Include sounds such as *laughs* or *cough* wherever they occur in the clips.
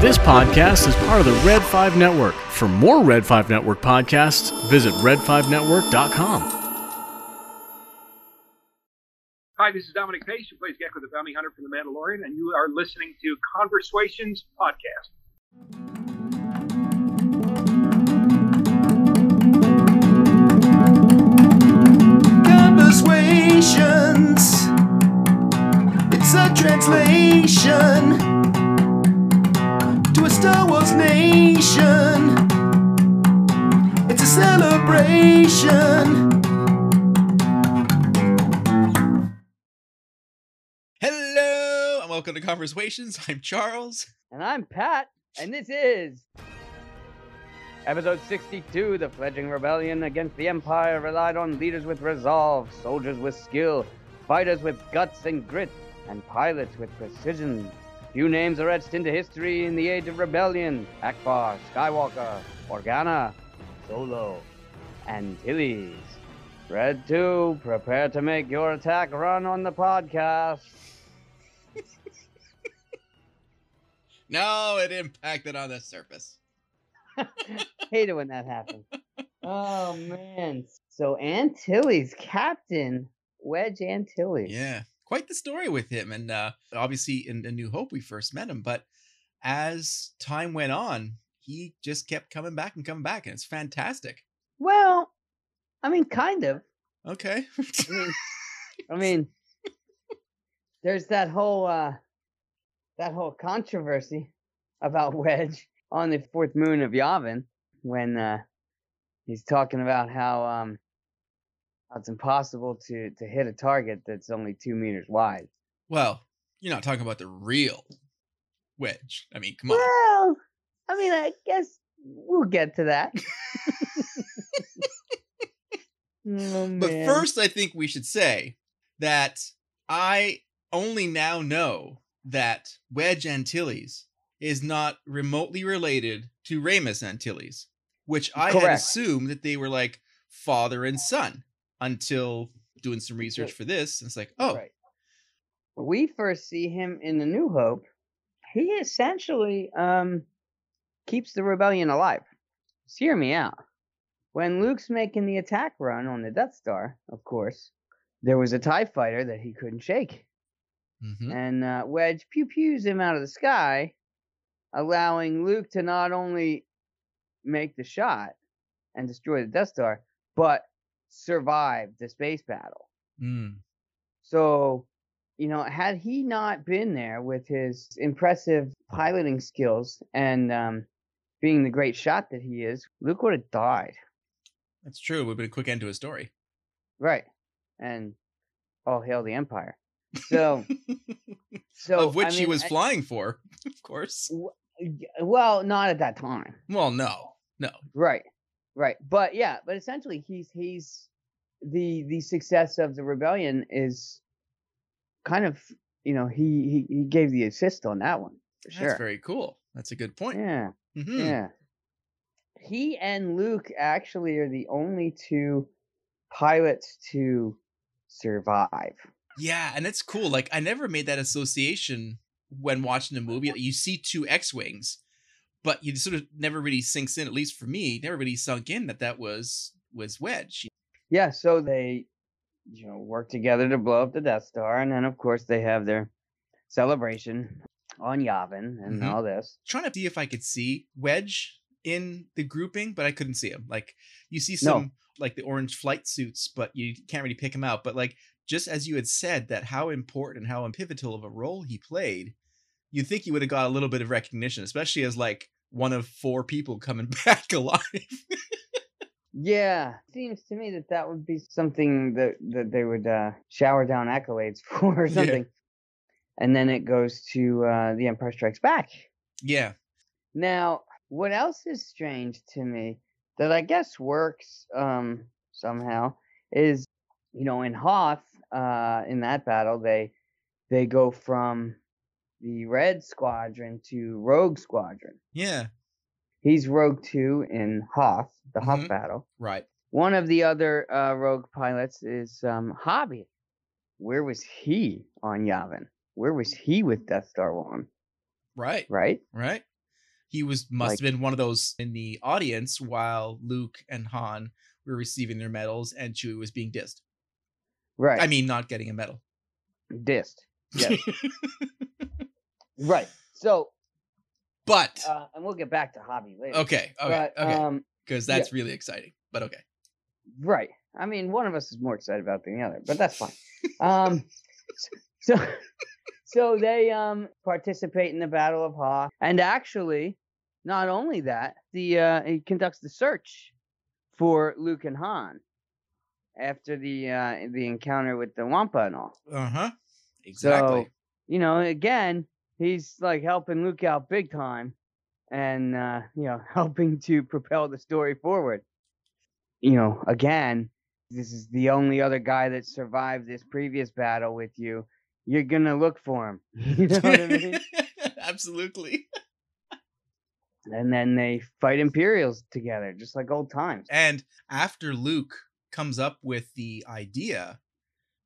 This podcast is part of the Red 5 Network. For more Red 5 Network podcasts, visit red5network.com. Hi, this is Dominic Pace, who plays Gecko the Bounty Hunter from The Mandalorian, and you are listening to Conversations Podcast. Conversations. It's a translation to a Star Wars nation. It's a celebration. Hello and welcome to Conversations. I'm Charles. And I'm Pat, and this is episode 62 The Fledgling Rebellion Against the Empire relied on leaders with resolve, soldiers with skill, fighters with guts and grit, and pilots with precision. Few names are etched into history in the age of rebellion Ackbar, Skywalker, Organa, Solo, Antilles. Red 2, prepare to make your attack run on the podcast. *laughs* No, it impacted on the surface. *laughs* Hate it when that happens. oh man. So Antilles, Captain Wedge Antilles. Yeah, quite the story with him. And uh, obviously, in A New Hope, we first met him. But as time went on, he just kept coming back and coming back. And it's fantastic. Well, I mean, kind of. Okay. I mean, *laughs* I mean, there's that whole uh, that whole controversy about *laughs* Wedge on the fourth moon of Yavin when uh, he's talking about how um, how it's impossible to to hit a target that's only two meters wide. well, you're not talking about the real wedge. I mean, come on. Well, I mean, I guess we'll get to that. *laughs* Oh, But first, I think we should say that I only now know that Wedge Antilles is not remotely related to Raymus Antilles, which I had assumed that they were like father and son until doing some research for this. And it's like, oh, Right. We first see him in the New Hope, he essentially um keeps the rebellion alive. Just hear me out. When Luke's making the attack run on the Death Star, of course, there was a TIE fighter that he couldn't shake. mhm. And uh, Wedge pew pews him out of the sky, allowing Luke to not only make the shot and destroy the Death Star, but survive the space battle. Mm. So, you know, had he not been there with his impressive piloting skills and um, being the great shot that he is, Luke would have died. that's true. It would have been a quick end to his story. Right. And all hail the Empire. So, *laughs* so of which I he was I- flying for, *laughs* of course. y- well, not at that time. Well, no, no. Right. Right. But yeah, but essentially he's he's the the success of the rebellion is kind of you know, he he, he gave the assist on that one. For That's sure. very cool. That's a good point. Yeah. Mhm. Yeah. He and Luke actually are the only two pilots to survive. Yeah, and it's cool. Like I never made that association when watching the movie. You see two X-wings, but you sort of never really sinks in. At least for me, never really sunk in that that was was Wedge. Yeah, so they you know work together to blow up the Death Star and then of course they have their celebration on Yavin and Mhm. all this. Trying to see if I could see Wedge in the grouping, but I couldn't see him. Like you see No. some like the orange flight suits, but you can't really pick him out. But like just as you had said that how important and how pivotal of a role he played, you'd think he would have got a little bit of recognition, especially as like one of four people coming *laughs* back alive. Yeah, seems to me that that would be something that that they would uh, shower down accolades *laughs* for or Yeah. something. And then it goes to uh, The Empire Strikes Back. yeah. Now, what else is strange to me that I guess works um, somehow is, you know, in Hoth, uh, in that battle, they they go from the Red Squadron to Rogue Squadron. Yeah. He's Rogue Two in Hoth, the Hoth Mhm. battle. Right. One of the other uh, Rogue pilots is um, Hobbie. Where was he on Yavin? Where was he with Death Star One? Right. right? Right. He was must Like- have been one of those in the audience while Luke and Han were receiving their medals and Chewie was being dissed. Right. I mean, not getting a medal. dissed. Yes. *laughs* right. So, but uh, and we'll get back to hobbie later. okay, okay, But, okay, Um, because that's really exciting. But okay. right. I mean, one of us is more excited about than the other, but that's fine. um, *laughs* so, so they um participate in the Battle of Hoth, and actually, not only that, the uh, he conducts the search for Luke and Han after the uh the encounter with the Wampa and all. Uh huh. Exactly. So, you know, again, he's like helping Luke out big time and uh, you know, *laughs* helping to propel the story forward. You know, again, this is the only other guy that survived this previous battle with you. You're gonna look for him. *laughs* You know what I mean? *laughs* Absolutely. And then they fight Imperials together, just like old times. And after Luke comes up with the idea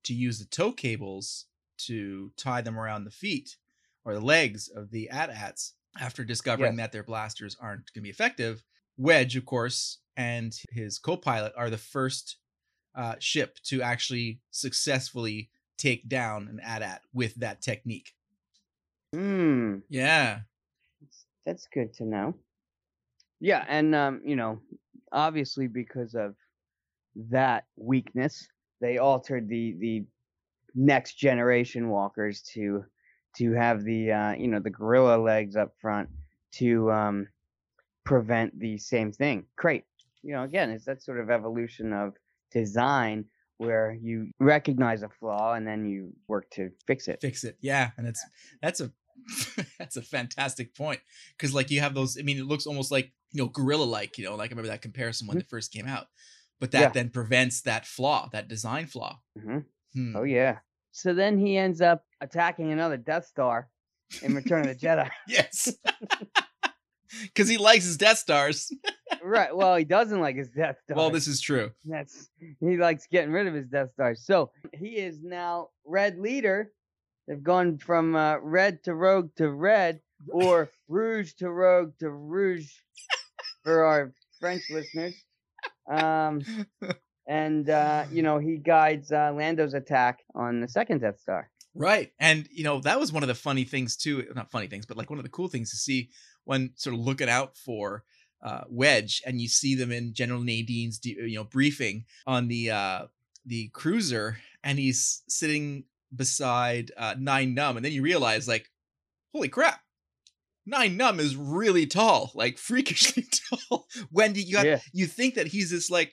to use the tow cables to tie them around the feet or the legs of the AT-ATs, after discovering Yes. that their blasters aren't going to be effective, Wedge, of course, and his co-pilot are the first uh, ship to actually successfully take down an AT-AT with that technique. Hmm. Yeah. That's good to know. Yeah, and um, you know, obviously because of that weakness, they altered the the next generation walkers to to have the uh, you know the gorilla legs up front to um, prevent the same thing. Great. You know, again, it's that sort of evolution of design where you recognize a flaw and then you work to fix it. fix it yeah and it's that's a *laughs* that's a fantastic point because like you have those i mean it looks almost like you know gorilla like you know like i remember that comparison when it first came out but that Mm-hmm. Yeah. then prevents that flaw that design flaw Mhm. Hmm. Oh yeah. So then he ends up attacking another Death Star in Return of the Jedi. *laughs* yes *laughs* because he likes his death stars *laughs* right. Well, he doesn't like his Death Star. well this is true that's he likes getting rid of his Death Stars. So he is now Red Leader. They've gone from uh, red to rogue to red, or rouge to rogue to rouge, for our French listeners. Um, and uh, you know he guides uh, Lando's attack on the second Death Star. Right. And you know, that was one of the funny things too, not funny things, but like one of the cool things to see when sort of looking out for uh Wedge and you see them in General Madine's you know briefing on the uh the cruiser and he's sitting beside uh Nien Nunb and then you realize like holy crap. Nien Nunb is really tall, like *laughs* freakishly tall. Wendy, you got Yeah. you think that he's this like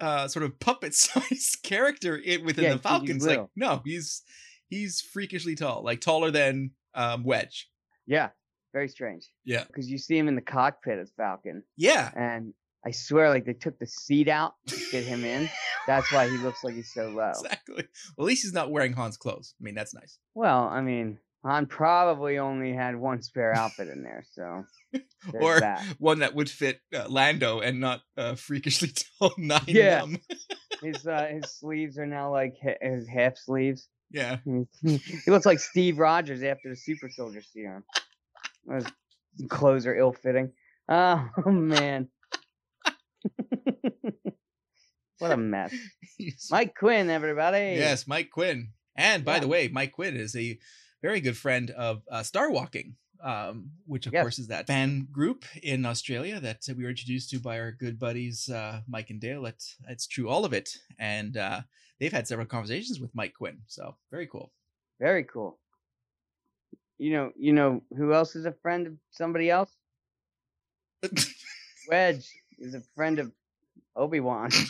uh sort of puppet *laughs* sized character in, within Yeah, the Falcons. Like, no, he's he's freakishly tall, like taller than um Wedge. Yeah, very strange. Yeah. because you see him in the cockpit as Falcon, Yeah. and I swear, like they took the seat out to fit him in. *laughs* That's why he looks like he's so low. Exactly. Well, at least he's not wearing Han's clothes. I mean, that's nice. Well, I mean, Han probably only had one spare outfit in there, so or that. one that would fit uh, Lando and not uh, freakishly *laughs* tall Nien Yeah. *laughs* His uh, his sleeves are now like ha- his half sleeves. Yeah. *laughs* he looks like Steve Rogers after the Super Soldier Serum. His clothes are ill fitting. Oh man. what a mess. Mike Quinn, everybody. Yes, Mike Quinn. And by Yeah. the way, Mike Quinn is a very good friend of uh, Star Walking, um, which of Yes. course is that fan group in Australia that we were introduced to by our good buddies uh, Mike and Dale. At it's true, all of it, and uh, they've had several conversations with Mike Quinn. So very cool. Very cool. You know, you know who else is a friend of somebody else? *laughs* Wedge is a friend of Obi Wan. *laughs*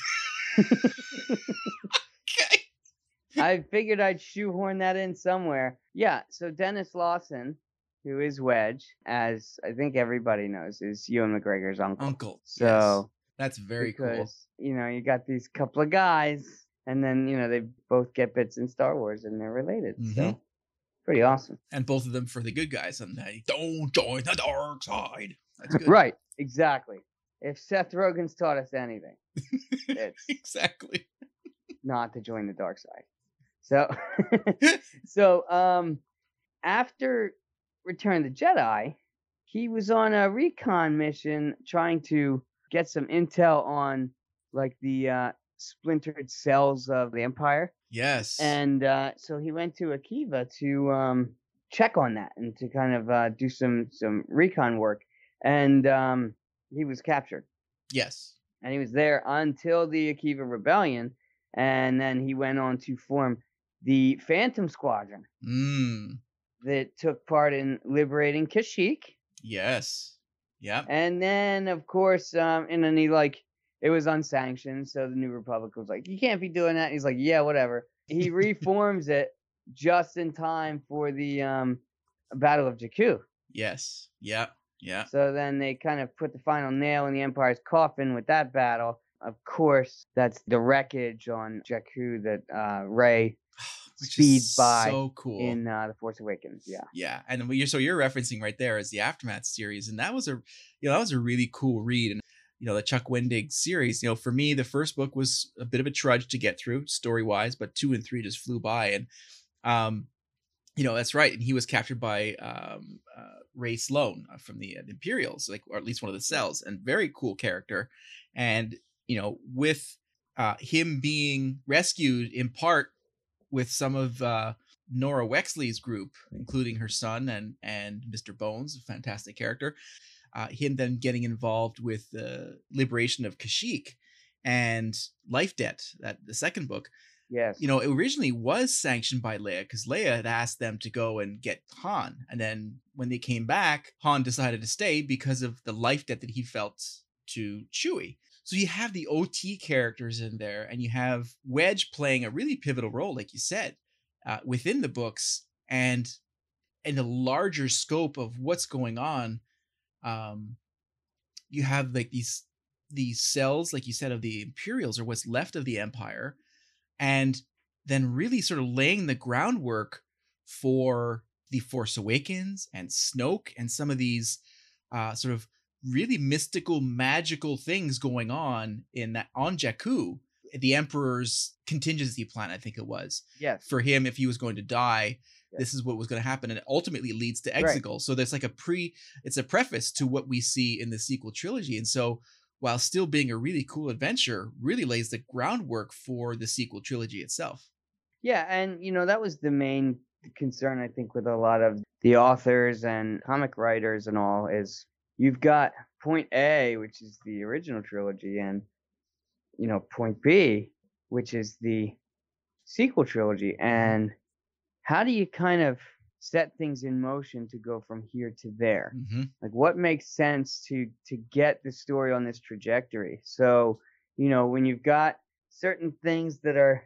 *laughs* I figured I'd shoehorn that in somewhere. Yeah, so Denis Lawson, who is Wedge, as I think everybody knows, is Ewan McGregor's uncle. Uncle. So yes. that's very cool. you know, you got these couple of guys, and then you know they both get bits in Star Wars, and they're related. So Mhm. pretty awesome. And both of them for the good guys, and they don't join the dark side. That's good. Right, exactly. If Seth Rogen's taught us anything, *laughs* it's exactly. not to join the dark side. So, *laughs* so um, after Return of the Jedi, he was on a recon mission trying to get some intel on like the uh, splintered cells of the Empire. Yes. And uh, so he went to Akiva to um, check on that and to kind of uh, do some some recon work. And um, he was captured. yes. And he was there until the Akiva Rebellion. And then he went on to form the Phantom Squadron Mm. that took part in liberating Kashyyyk. Yes. Yeah. And then, of course, um, and then he like it was unsanctioned, so the New Republic was like, "You can't be doing that." And he's like, "Yeah, whatever." He *laughs* reforms it just in time for the um, Battle of Jakku. Yes. Yeah. Yeah. So then they kind of put the final nail in the Empire's coffin with that battle. Of course, that's the wreckage on Jakku that uh, Rey *sighs* Which speed by so cool. in uh, the Force Awakens. Yeah. Yeah, and what you're so you're referencing right there is the aftermath series, and that was a you know that was a really cool read, and you know the Chuck Wendig series. You know, for me, the first book was a bit of a trudge to get through story wise, but two and three just flew by, and um, you know that's right, and he was captured by um uh, Rae Sloane uh, from the, uh, the Imperials, like or at least one of the cells, and very cool character, and you know with uh him being rescued in part with some of uh Norra Wexley's group, including her son and and Mr. Bones, a fantastic character. Uh, him then getting involved with the liberation of Kashyyyk and Life Debt, that the second book. Yes. You know, it originally was sanctioned by Leia because Leia had asked them to go and get Han, and then when they came back, Han decided to stay because of the life debt that he felt to Chewie. So you have the OT characters in there, and you have Wedge playing a really pivotal role, like you said uh, within the books and in the larger scope of what's going on um you have like these these cells like you said of the imperials or what's left of the empire and then really sort of laying the groundwork for the force awakens and snoke and some of these uh sort of really mystical magical things going on in that on jakku the emperor's contingency plan i think it was yes. for him if he was going to die Yeah. this is what was going to happen and it ultimately leads to Right. exegol so there's like a pre it's a preface to what we see in the sequel trilogy and so while still being a really cool adventure really lays the groundwork for the sequel trilogy itself Yeah, and you know that was the main concern I think with a lot of the authors and comic writers and all is you've got point A, which is the original trilogy, and you know point B, which is the sequel trilogy, and how do you kind of set things in motion to go from here to there? mm-hmm. like what makes sense to to get the story on this trajectory so you know when you've got certain things that are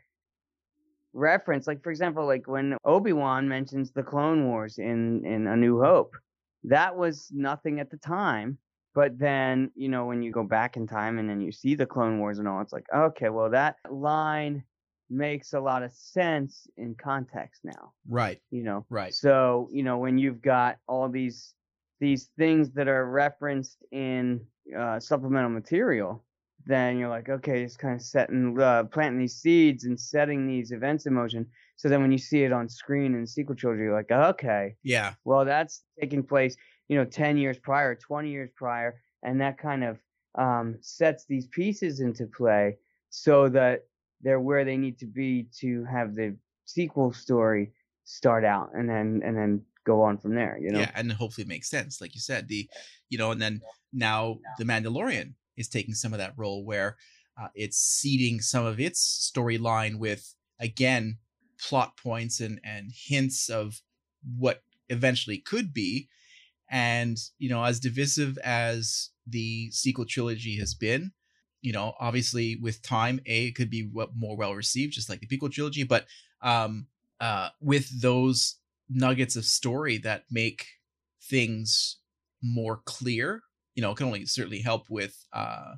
referenced like for example like when obi-wan mentions the clone wars in in a new hope that was nothing at the time but then you know when you go back in time and then you see the clone wars and all it's like okay well that line makes a lot of sense in context now right. you know? Right. So, you know, when you've got all these these things that are referenced in uh, supplemental material, then you're like, okay, it's kind of setting, uh, planting these seeds and setting these events in motion. So then when you see it on screen in the sequel trilogy, you're like, okay, yeah. well, that's taking place, you know, 10 years prior, 20 years prior, and that kind of um, sets these pieces into play so that they're where they need to be to have the sequel story start out and then and then go on from there you know? Yeah and hopefully it makes sense like you said the you know and then now the mandalorian is taking some of that role where uh, it's seeding some of its storyline with again plot points and and hints of what eventually could be. And you know as divisive as the sequel trilogy has been you know obviously with time a it could be more well received just like the prequel trilogy but um uh with those nuggets of story that make things more clear you know can only certainly help with uh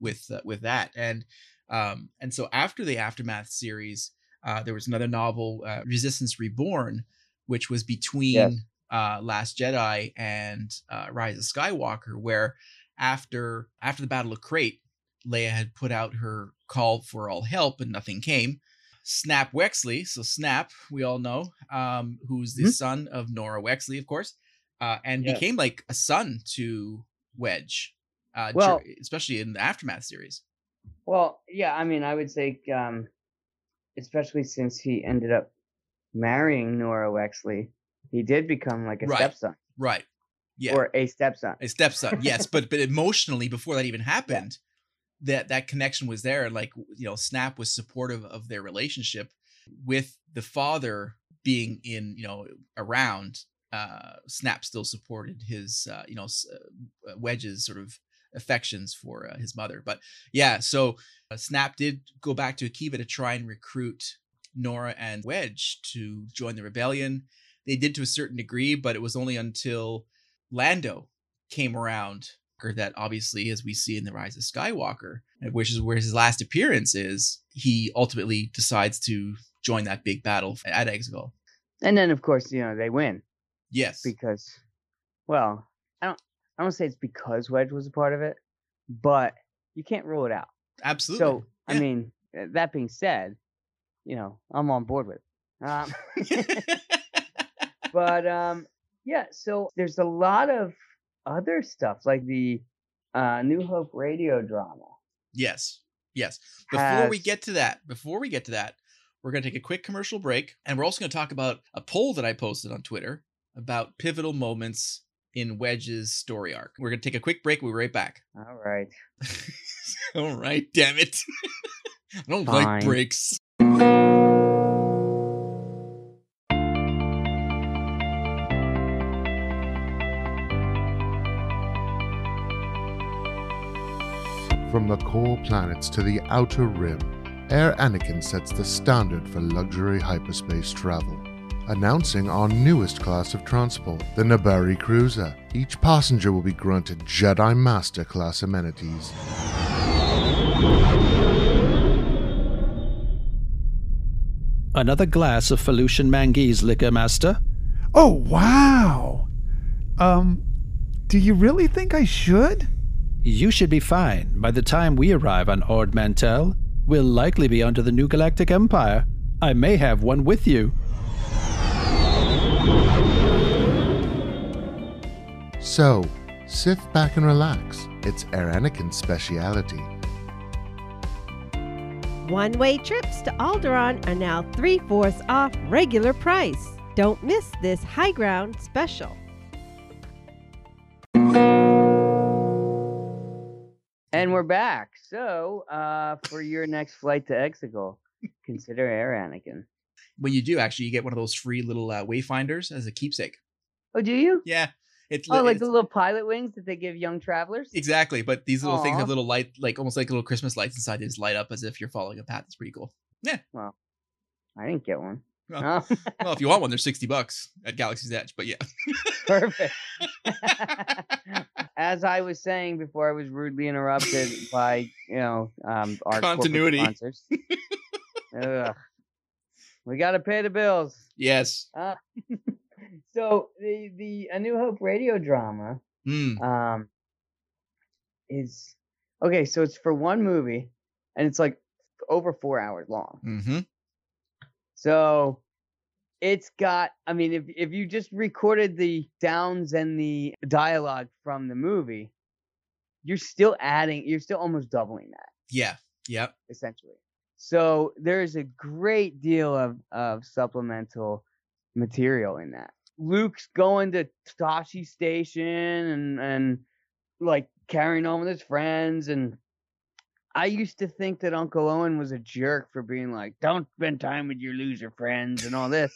with uh, with that. And um and so after the aftermath series uh there was another novel uh, resistance reborn which was between Yes. uh last jedi and uh rise of skywalker where after after the battle of crait leia had put out her call for all help and nothing came snap wexley so snap we all know um who's the Mhm. son of norra wexley of course uh, and Yeah. became like a son to Wedge, uh, Well- especially in the aftermath series. Well, yeah, I mean, I would say, um, especially since he ended up marrying Norra Wexley, he did become like a Right. stepson Right. Yeah. or a stepson. a stepson yes *laughs* but but emotionally before that even happened that that connection was there and like you know snap was supportive of their relationship with the father being in you know around uh snap still supported his uh you know uh, wedge's sort of affections for uh, his mother. But yeah so uh, snap did go back to akiva to try and recruit norra and wedge to join the rebellion. They did to a certain degree but it was only until Lando came around, or that obviously, as we see in the Rise of Skywalker, uh, which is where his last appearance is, he ultimately decides to join that big battle at Exegol. And then, of course, you know, they win. Yes, because, well, I don't, say it's because Wedge was a part of it, but you can't rule it out. absolutely. So, I mean, uh, that being said, you know, I'm on board with it. Um, *laughs* but um yeah so there's a lot of other stuff like the uh new hope radio drama yes, yes. Before we get to that, before we get to that, we're going to take a quick commercial break, and we're also going to talk about a poll that I posted on Twitter about pivotal moments in Wedge's story arc. We're going to take a quick break. We'll be right back. all right *laughs* All right, damn it. *laughs* I don't Fine. like breaks. From the core planets to the outer rim, Air Anakin sets the standard for luxury hyperspace travel. Announcing our newest class of transport, the Nabari Cruiser. Each passenger will be granted Jedi Master class amenities. Another glass of Felucian Manguese liquor, Master? Oh, wow. Um, do you really think I should? You should be fine. By the time we arrive on Ord Mantell, we'll likely be under the New Galactic Empire. I may have one with you. So, sit back and relax. It's Air Anakin's speciality. One way trips to Alderaan are now three fourths off regular price. Don't miss this high ground special. and we're back so uh for your next flight to exegol consider air anakin When you do, actually, you get one of those free little uh, wayfinders as a keepsake. oh do you Yeah, it's oh like it's- the little pilot wings that they give young travelers exactly. But these little things Aw. have little light, like almost like little Christmas lights inside. They just light up as if you're following a path. It's pretty cool. Yeah. Well i didn't get one Well, Oh, well, if you want one, they're sixty bucks at Galaxy's Edge. But yeah, perfect *laughs* as i was saying before i was rudely interrupted by you know um our Continuity. sponsors *laughs* Ugh. We gotta pay the bills yes. Uh, *laughs* so the the A New Hope radio drama Mm. um is okay. So it's for one movie, and it's like over four hours long. Hmm. So it's got. I mean, if if you just recorded the sounds and the dialogue from the movie, you're still adding. You're still almost doubling that Yeah. Yep. essentially. So there's a great deal of, of supplemental material in that. Luke's going to Tashi Station and and like carrying on with his friends and I used to think that Uncle Owen was a jerk for being like, don't spend time with your loser friends and all this.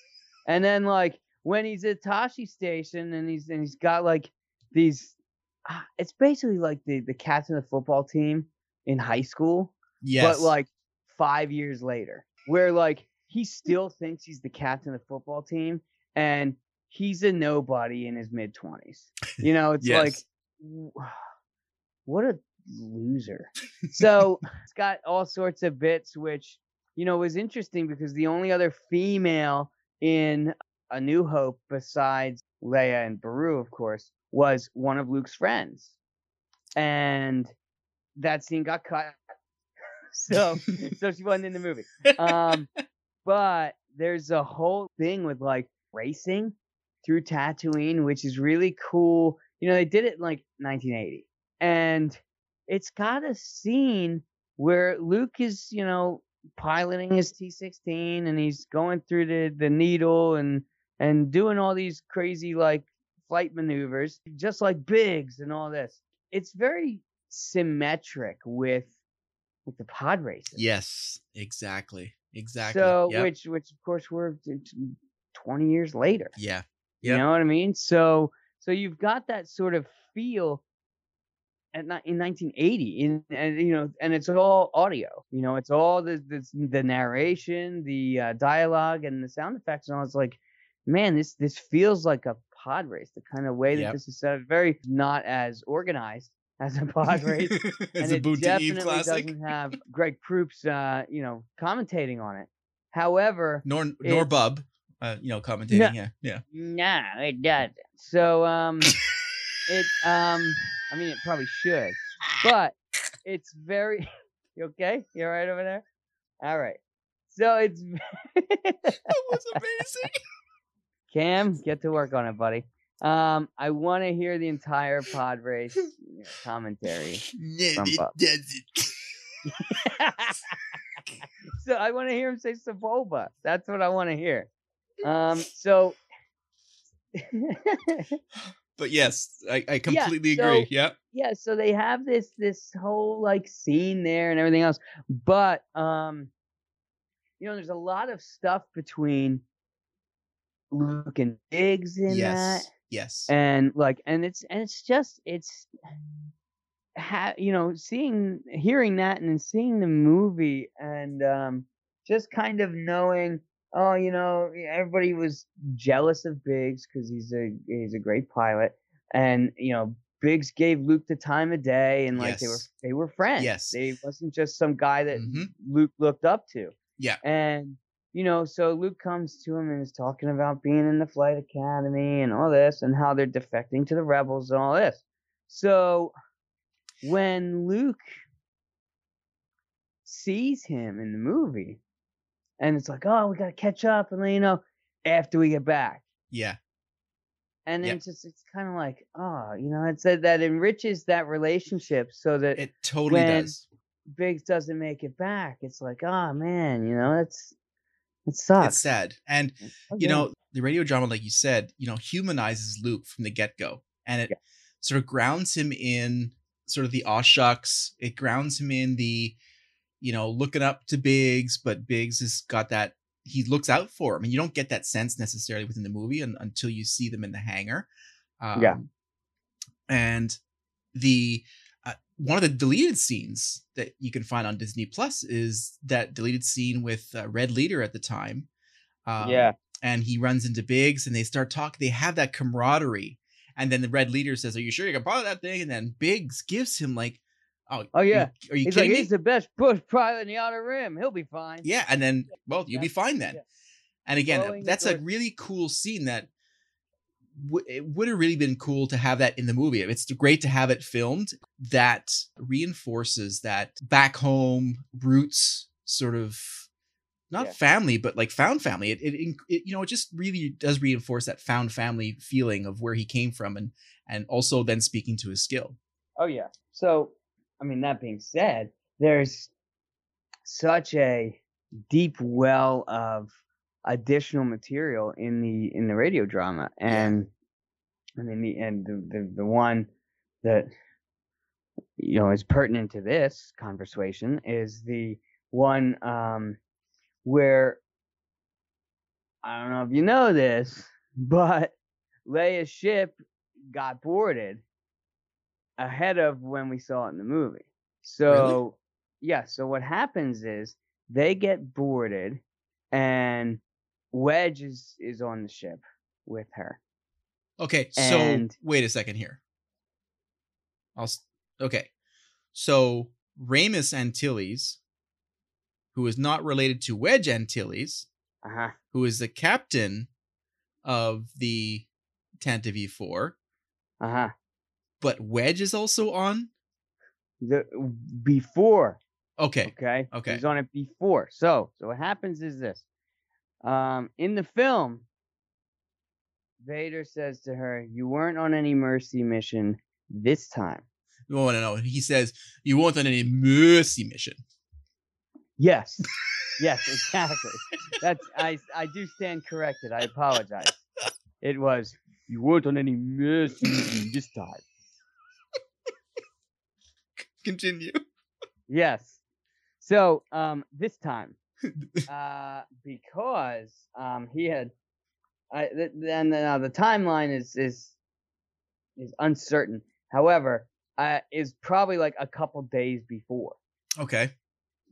and then like when he's at Tashi Station and he's and he's got like these ah, it's basically like the the captain of the football team in high school Yes. but like five years later, where like he hmm. still thinks he's the captain of the football team and he's a nobody in his mid 20s. You know, it's like, Yes. w- *sighs* what a loser. So it's got all sorts of bits, which, you know, was interesting because the only other female in A New Hope besides Leia and Beru, of course, was one of Luke's friends. And that scene got cut. *laughs* so so she wasn't in the movie. Um but there's a whole thing with like racing through Tatooine, which is really cool. You know, they did it in like 1980, and it's got a scene where Luke is, you know, piloting his T16 and he's going through the the needle and and doing all these crazy like flight maneuvers, just like Biggs and all this. It's very symmetric with the pod races. Yes, exactly. Exactly. So, Yep. which which of course we're t- t- 20 years later. yeah. You know what I mean? So so you've got that sort of feel at in 1980 in and you know and it's all audio. You know, it's all the the, the narration, the uh, dialogue and the sound effects and all it's like man, this this feels like a pod race. The kind of way that Yep. this is set up very not as organized as a *laughs* *laughs* pod race It's and a it definitely classic. doesn't *laughs* have Greg Proops, uh, you know, commentating on it. However, Nor nor Bub, uh, you know, commentating. Yeah, yeah. no, it doesn't. So, um, it, um, I mean, it probably should, but it's very. You okay? You all right over there? All right. So it's. That was amazing. Cam, get to work on it, buddy. Um, I want to hear the entire pod race you *laughs* know, commentary. no, it doesn't. *laughs* so I want to hear him say Sebulba. That's what I want to hear. Um, *laughs* so But yes, I, I completely so- agree. Yeah. yeah, so they have this this whole like scene there and everything else, but um, you know, there's a lot of stuff between Luke and Biggs in that. Yes. Yes. and like and it's and it's just it's ha- you know seeing hearing that and then seeing the movie and um just kind of knowing oh you know everybody was jealous of Biggs because he's a he's a great pilot and you know Biggs gave Luke the time of day and like they were they were friends Yes. they wasn't just some guy that Mhm. Luke looked up to Yeah. and you know, so Luke comes to him and is talking about being in the flight academy and all this and how they're defecting to the rebels and all this. So when Luke sees him in the movie and it's like, oh, we got to catch up and let you know after we get back. Yeah. And then Yeah. it's just, it's kind of like, oh, you know, it's that, that enriches that relationship so that It totally does. Biggs doesn't make it back. It's like, oh man, you know, it's, it sucks. It's sad. And Oh, you know, the radio drama, like you said, you know, humanizes Luke from the get go, and it Yeah. sort of grounds him in sort of the aw shucks. It grounds him in the, you know, looking up to Biggs, but Biggs has got that. He looks out for him, and you don't get that sense necessarily within the movie un- until you see them in the hangar. Um, Yeah. and the one of the deleted scenes that you can find on Disney Plus is that deleted scene with uh, Red Leader at the time. Um, yeah. and he runs into Biggs and they start talking. They have that camaraderie. And then the red leader says, Are you sure you can pilot that thing? And then Biggs gives him like, Oh, Oh, yeah. Are you He's like, kidding me? he's the best bush pilot in the outer rim. He'll be fine. Yeah. And then, well, you'll be fine then. yeah. And again, Blowing that's a really cool scene that w- it would have really been cool to have that in the movie. It's great to have it filmed. That reinforces that back home roots sort of not Yeah. family, but like found family. It, it, it, you know, it just really does reinforce that found family feeling of where he came from and, and also then speaking to his skill. Oh yeah. So, I mean, that being said, there's such a deep well of additional material in the in the radio drama, and I mean, the and the, the the one that you know is pertinent to this conversation is the one um where I don't know if you know this, but Leia's ship got boarded ahead of when we saw it in the movie. So, yeah, so what happens is they get boarded and Wedge is is on the ship with her. Okay, so And- wait a second here. I'll okay. So Raymus Antilles, who is not related to Wedge Antilles, Uh-huh. who is the captain of the Tantive 4, Uh-huh. but Wedge is also on? The before Okay. Okay. Okay. He's on it before. So, so what happens is this. Um, in the film, Vader says to her, "You weren't on any mercy mission this time." Oh no, no. He says you weren't on any mercy mission. Yes. *laughs* yes, exactly. That's I I do stand corrected. I apologize. It was you weren't on any mercy mission this time. Continue. Yes. So um this time, *laughs* uh because um he had I th- then uh, the timeline is is is uncertain. However, uh, is probably like a couple days before. Okay.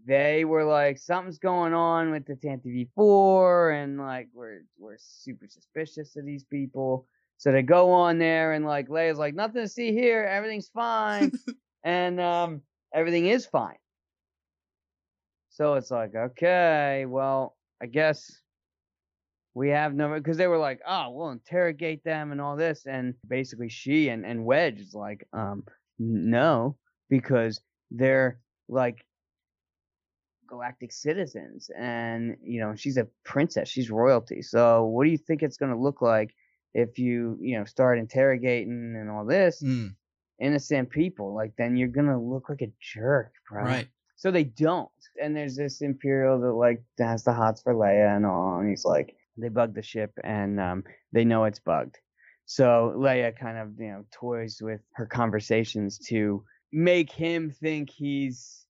they were like, something's going on with the Tantive 4, and like we're we're super suspicious of these people. So they go on there, and like Leia's like, nothing to see here, everything's fine, *laughs* and um, everything is fine. So it's like, okay, well, I guess we have no because they were like, oh, we'll interrogate them and all this, and basically she and and Wedge is like, um, no, because they're like galactic citizens and you know she's a princess she's royalty. So what do you think it's going to look like if you you know start interrogating and all this Mm, innocent people? Like then you're going to look like a jerk bro. Right. So they don't and there's this imperial that like has the hots for leia and all and he's like they bugged the ship and um they know it's bugged so leia kind of you know toys with her conversations to make him think he's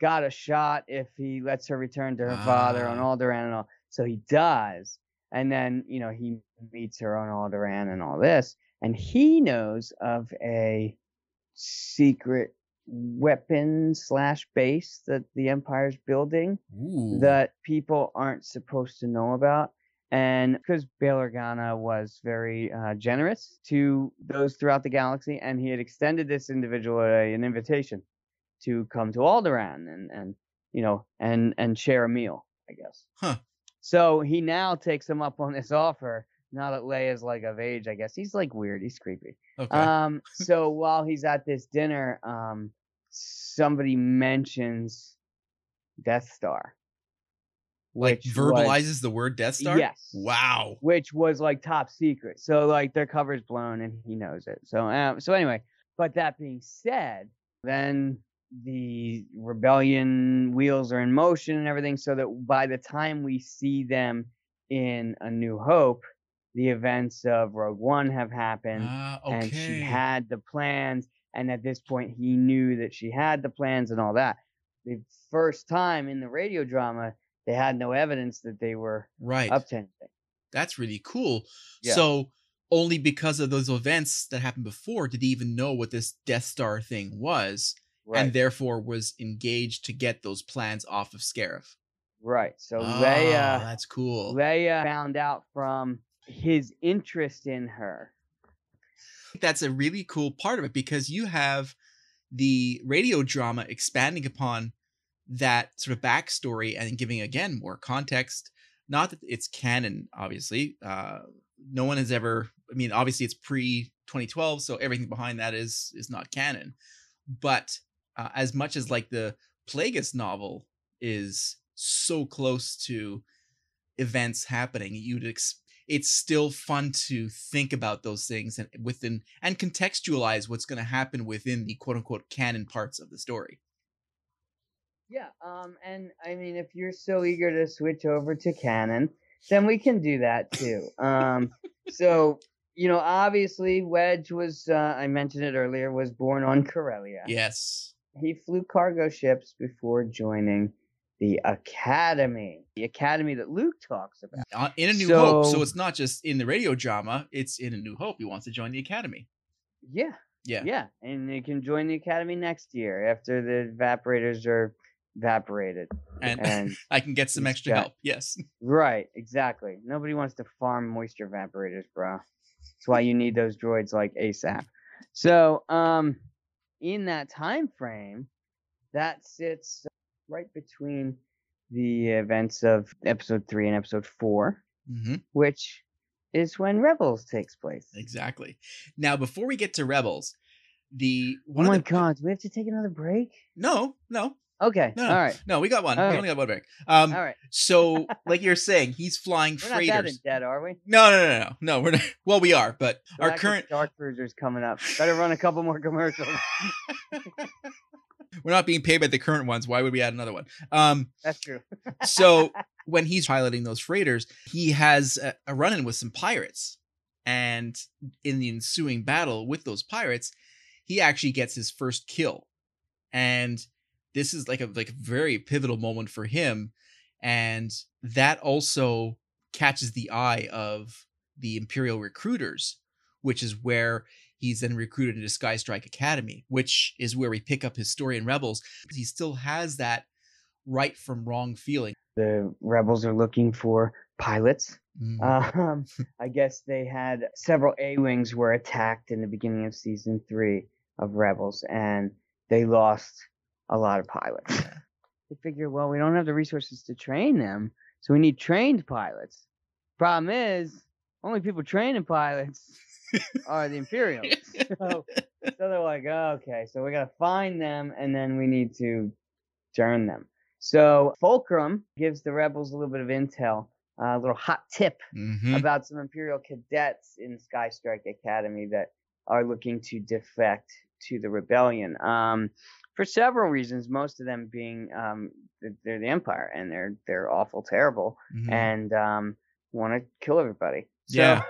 got a shot if he lets her return to her father on Ah. Alderaan and all. So he does. And then, you know, he meets her on Alderaan and all this. And he knows of a secret weapon slash base that the Empire's building Ooh. that people aren't supposed to know about. And because Bail Organa was very uh, generous to those throughout the galaxy, and he had extended this individual a, an invitation to come to Alderaan and, and you know and and share a meal, I guess. Huh. So he now takes him up on this offer. Now that Leia's like of age, I guess he's like weird. He's creepy. Okay. Um, *laughs* so while he's at this dinner, um, somebody mentions Death Star, like which was- verbalizes the word Death Star. Yes. Wow. which was like top secret. So like their cover's blown and he knows it. So um, so anyway, but that being said, then the rebellion wheels are in motion and everything so that by the time we see them in A New Hope, the events of Rogue One have happened Ah, and she had the plans and at this point he knew that she had the plans and all that. The first time in the radio drama, they had no evidence that they were right. up to anything. That's really cool. Yeah. So only because of those events that happened before did he even know what this Death Star thing was, Right. and therefore was engaged to get those plans off of Scarif. Right. So Ah, Leia, that's cool. Leia found out from his interest in her. that's a really cool part of it because you have the radio drama expanding upon that sort of backstory and giving again more context. Not that it's canon, obviously. Uh, no one has ever. I mean, obviously it's pre 2012, so everything behind that is is not canon. But uh, as much as like the Plagueis novel is so close to events happening, you'd ex- it's still fun to think about those things and within and contextualize what's going to happen within the quote unquote canon parts of the story. Yeah. Um. And I mean, if you're so eager to switch over to canon, then we can do that too. Um. so you know, obviously, Wedge was. Uh, I mentioned it earlier. Was born on Corellia. Yes. He flew cargo ships before joining the Academy. The Academy that Luke talks about. Uh, in a New Hope, so So- it's not just in the radio drama; it's in a New Hope. He wants to join the Academy. Yeah. Yeah. Yeah, and you can join the academy next year after the evaporators are evaporated. And, And *laughs* I can get some extra got- help. Yes. right, exactly. Nobody wants to farm moisture evaporators, bro. That's why you need those droids like ASAP. So, um, in that time frame, that sits right between the events of episode three and episode four, hmm which is when Rebels takes place. Exactly. Now, before we get to Rebels, the Oh one my the god, do we have to take another break? no, no, Okay. No, no, All right. no, we got one. All We right. only got one break. Um, All right. so like you're saying, he's flying *laughs* We're not that in freighters. debt, are we? No, no, no, no, no. We're not. *laughs* Well, we are, but our current Star Cruiser's coming up. Better run a couple more commercials. *laughs* we're not being paid by the current ones. Why would we add another one? Um, That's true. *laughs* so when he's piloting those freighters, he has a, a run-in with some pirates, and in the ensuing battle with those pirates, he actually gets his first kill, and this is like a like a very pivotal moment for him, and that also catches the eye of the Imperial recruiters, which is where he's then recruited into Sky Strike Academy, which is where we pick up his story in Rebels. He still has that right from wrong feeling. The rebels are looking for pilots. Mm. Um, I guess they had several A-wings were attacked in the beginning of season three of Rebels, and they lost a lot of pilots. They figure, well, we don't have the resources to train them, so we need trained pilots. Problem is, only people training pilots are the Imperials. *laughs* so, so they're like, oh, okay, so we gotta find them, and then we need to turn them. So Fulcrum gives the rebels a little bit of intel, uh, a little hot tip Mhm. about some Imperial cadets in Sky Strike Academy that are looking to defect to the rebellion. Um, for several reasons, most of them being um, they're the Empire and they're they're awful terrible Mhm. and um, want to kill everybody. So, yeah.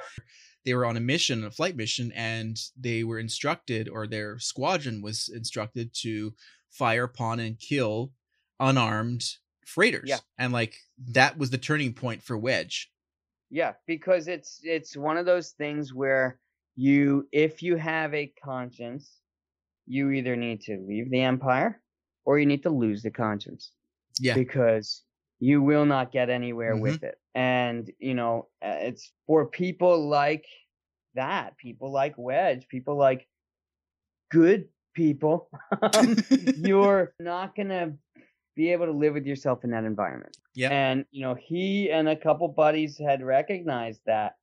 They were on a mission, a flight mission, and they were instructed, or their squadron was instructed to fire upon and kill unarmed freighters. Yeah. And like that was the turning point for Wedge. Yeah, because it's it's one of those things where you if you have a conscience, you either need to leave the empire or you need to lose the conscience Yeah. because you will not get anywhere Mhm. with it. And you know, it's for people like that, people like Wedge, people like good people. *laughs* um, *laughs* you're not going to be able to live with yourself in that environment. Yeah. And you know, he and a couple buddies had recognized that,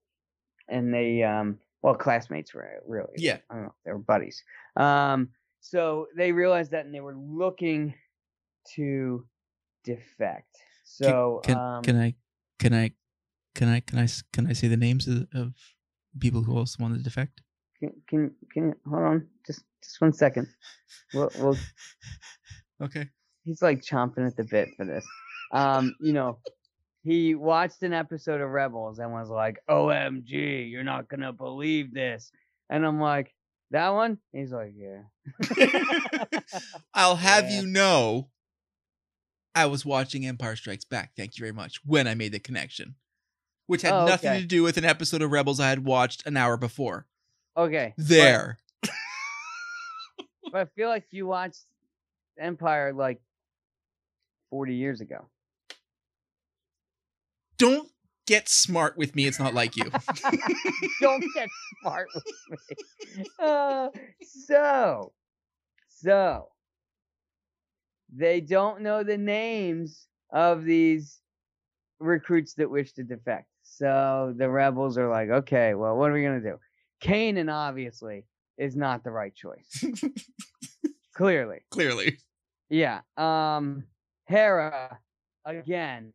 and they, um, well, classmates were really. Yeah. I don't know. They were buddies. Um, so they realized that, and they were looking to defect. So can, um, can I can I can I can I can I say the names of, of people who also wanted to defect? can, can can you hold on just just one second? We'll, we'll *laughs* Okay. he's like chomping at the bit for this. Um, you know, he watched an episode of Rebels and was like, "OMG, you're not gonna believe this," and I'm like, "That one?" He's like, "Yeah." *laughs* I'll have Yeah. you know I was watching Empire Strikes Back, thank you very much, when I made the connection. Which had Oh, nothing okay. to do with an episode of Rebels I had watched an hour before. Okay. but- There. *laughs* But, I feel like you watched Empire like 40 years ago. Don't get smart with me. It's not like you. *laughs* Don't get smart with me. *laughs* Uh, so, so they don't know the names of these recruits that wish to defect. So the rebels are like, okay, well, what are we gonna do? Kanan obviously is not the right choice. *laughs* Clearly. Clearly. Yeah. Um Hera again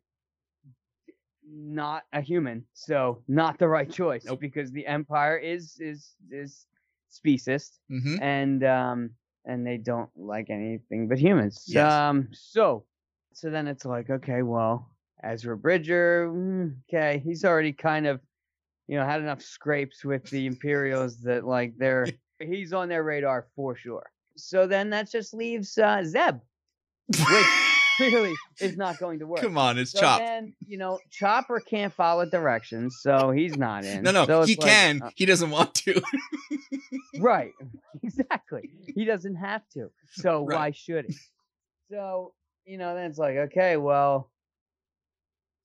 not a human, so not the right choice Nope. because the empire is is is speciest hmm and um and they don't like anything but humans. Yes. Um so so then it's like okay, well, Ezra Bridger, mm, okay, he's already kind of you know had enough scrapes with the Imperials that like they're *laughs* he's on their radar for sure. So then that just leaves uh, Zeb, which *laughs* clearly *laughs* is not going to work. Come on, it's So Chop. then, you know, Chopper can't follow directions, so he's not in. No, no, So he like, can. uh, he doesn't want to. right. *laughs* *laughs* Exactly. He doesn't have to. So Right. why should he? So, you know, then it's like, okay, well,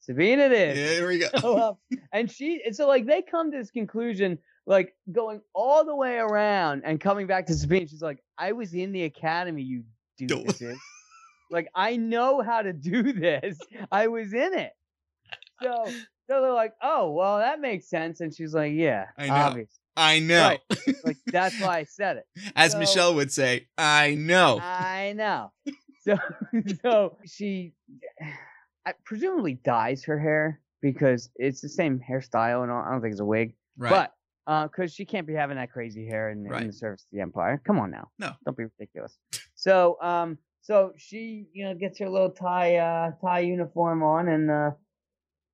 Sabine it is. Yeah, here we go. So, um, and she, and so like they come to this conclusion, like going all the way around and coming back to Sabine. She's like, I was in the academy, you doofuses. Like I know how to do *laughs* this. I was in it. So, so they're like, oh, well, that makes sense. And she's like, yeah, I know. obviously. I know. Right. Like *laughs* that's why I said it. As So- Michelle would say, I know. I know. *laughs* So, so she I presumably dyes her hair because it's the same hairstyle and all. I don't think it's a wig, Right. but because she can't be having that crazy hair in, in the service of the empire. Come on now, No. don't be ridiculous. So, um, so she, you know, gets her little tie, uh, tie uniform on and uh,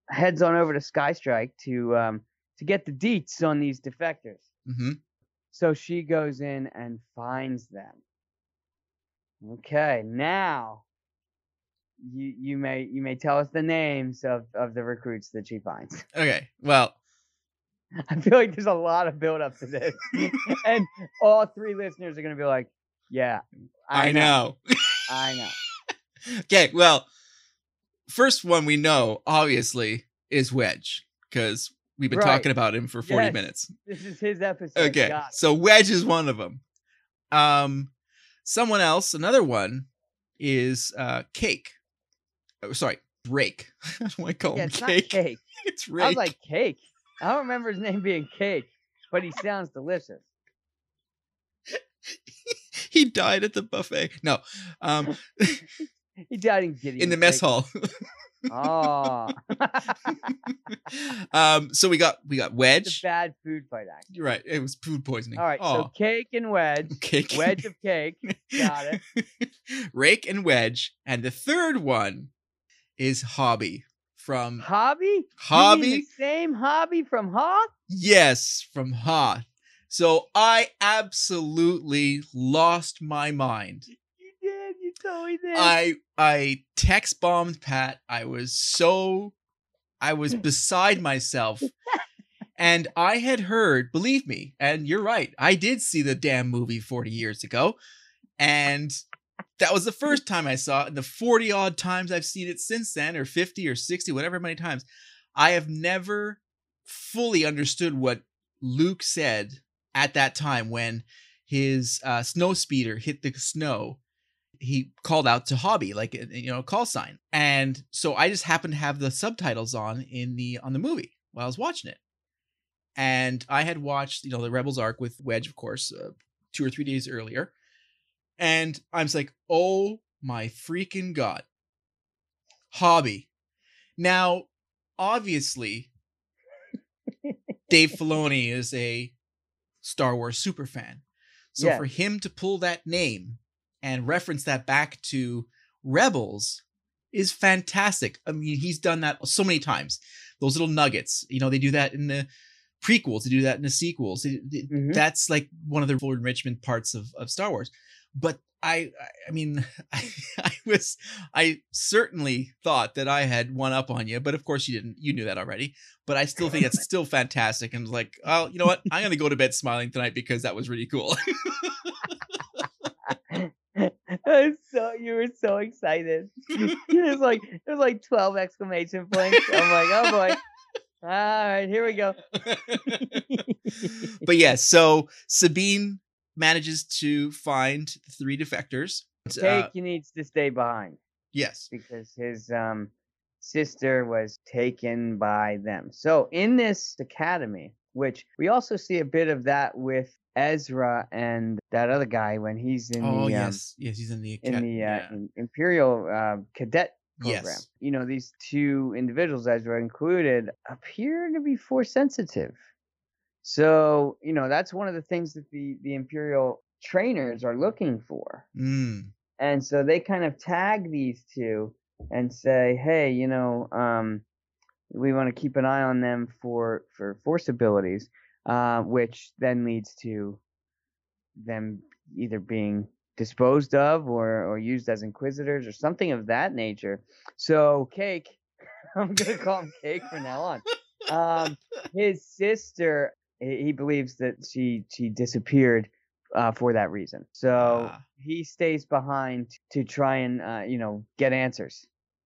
heads on over to Skystrike to um to get the deets on these defectors. hmm So she goes in and finds them. Okay, now you you may you may tell us the names of of the recruits that she finds. *laughs* Okay. Well, I feel like there's a lot of build up to this, *laughs* and all three listeners are gonna be like, "Yeah, I, I, know. *laughs* I know." okay. Well, first one we know obviously is Wedge because we've been Right. talking about him for forty Yes, minutes. This is his episode. Okay. So Wedge is one of them. Um, someone else, another one is uh Cake. Oh, sorry, Rake. *laughs* I don't want to call Yeah, him it's Cake. cake. *laughs* It's I Rake. was like cake. I don't remember his name being cake, but he sounds delicious. *laughs* *laughs* he died at the buffet. No, um, *laughs* *laughs* He died in Gideon. in the mess hall. Oh, um, so we got we got Wedge. bad food fight act. You're right. It was food poisoning. All right, Oh, so cake and wedge, cake. wedge of cake. Got it. Rake and Wedge, and the third one is Hobbie from Hobbie? Hobbie. same hobbie from Hoth? Yes, from Hoth. So I absolutely lost my mind. You did. You totally did. I I text bombed Pat. I was so I was *laughs* beside myself. And I had heard, believe me, and you're right, I did see the damn movie 40 years ago. And that was the first time I saw it. And the 40 odd times I've seen it since then, or 50 or 60, whatever many times, I have never fully understood what Luke said at that time when his uh, snow speeder hit the snow he called out to hobbie like you know call sign. And so i just happened to have the subtitles on in the on the movie while i was watching it. And i had watched you know the rebels arc with wedge of course uh, two or three days earlier. And i'm like oh my freaking god. Hobbie. Now obviously dave filoni is a star wars super fan so Yes. for him to pull that name and reference that back to Rebels is fantastic. I mean, he's done that so many times. Those little nuggets, you know, they do that in the prequels, they do that in the sequels. Mhm. That's like one of the full enrichment parts of, of Star Wars. But I, I- mean, *laughs* I, I was, I certainly thought that I had one up on you, but of course you didn't. You knew that already. But I still think it's *laughs* still fantastic. And was like, oh, you know what? I'm gonna go to bed smiling tonight because that was really cool. *laughs* So you were so excited. There's like there's like twelve exclamation points. I'm like, oh boy. All right, here we go. but yeah, so Sabine manages to find three defectors. Uh, Cake needs to stay behind yes. because his um sister was taken by them. So in this academy, which we also see a bit of that with Ezra and that other guy when he's in oh the um, yes, yes, he's in the in the uh, yeah. in- Imperial uh, Cadet program. Yes. You know, these two individuals, Ezra included, appear to be force sensitive. So, you know, that's one of the things that the, the Imperial trainers are looking for. Mm, And so they kind of tag these two and say, hey, you know, um, we want to keep an eye on them for, for force abilities, uh, which then leads to them either being disposed of or, or used as inquisitors or something of that nature. So Cake, *laughs* I'm gonna call him Cake from now on. Um, his sister, he believes that she she disappeared uh, for that reason. So Ah. he stays behind to try and uh, you know get answers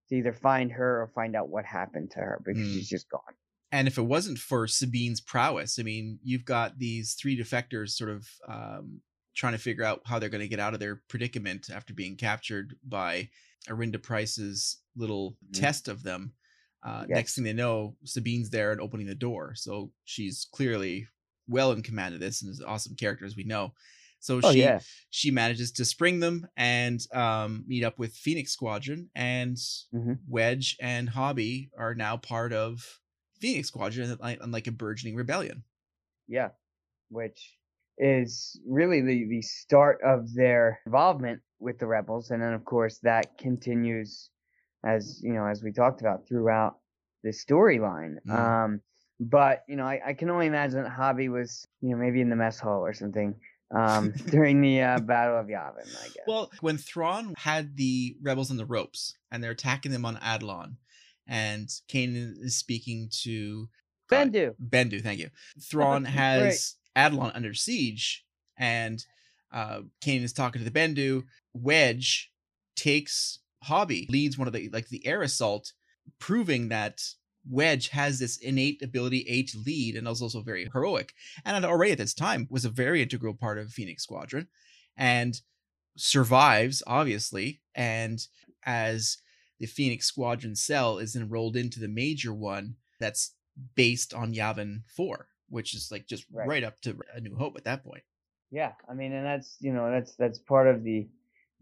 to either find her or find out what happened to her because Mm. she's just gone. and if it wasn't for Sabine's prowess, I mean, you've got these three defectors sort of um, trying to figure out how they're going to get out of their predicament after being captured by Arihnda Pryce's little Mhm. test of them. Uh, Yes. Next thing they know, Sabine's there and opening the door. So she's clearly well in command of this and is an awesome character, as we know. So Oh, she yeah. she manages to spring them and um, meet up with Phoenix Squadron, and Mhm. Wedge and Hobbie are now part of Phoenix Squadron, like, like a burgeoning rebellion. Yeah, which is really the the start of their involvement with the rebels, and then of course that continues as you know as we talked about throughout the storyline. Mm. Um, but you know I, I can only imagine that Hobbie was you know maybe in the mess hall or something um, *laughs* during the uh, Battle of Yavin. I guess. Well, when Thrawn had the rebels on the ropes and they're attacking them on Atollon, and Kanan is speaking to Bendu. Bendu, thank you. Thrawn *laughs* Right. has Atollon under siege, and uh, Kanan is talking to the Bendu. Wedge takes Hobbie, leads one of the like the air assault, proving that Wedge has this innate ability A to lead and is also very heroic, and already at this time was a very integral part of Phoenix Squadron, and survives obviously. And as the Phoenix Squadron cell is enrolled into the major one, that's based on Yavin 4, which is like just Right. right, up to A New Hope at that point. Yeah, I mean, and that's you know that's that's part of the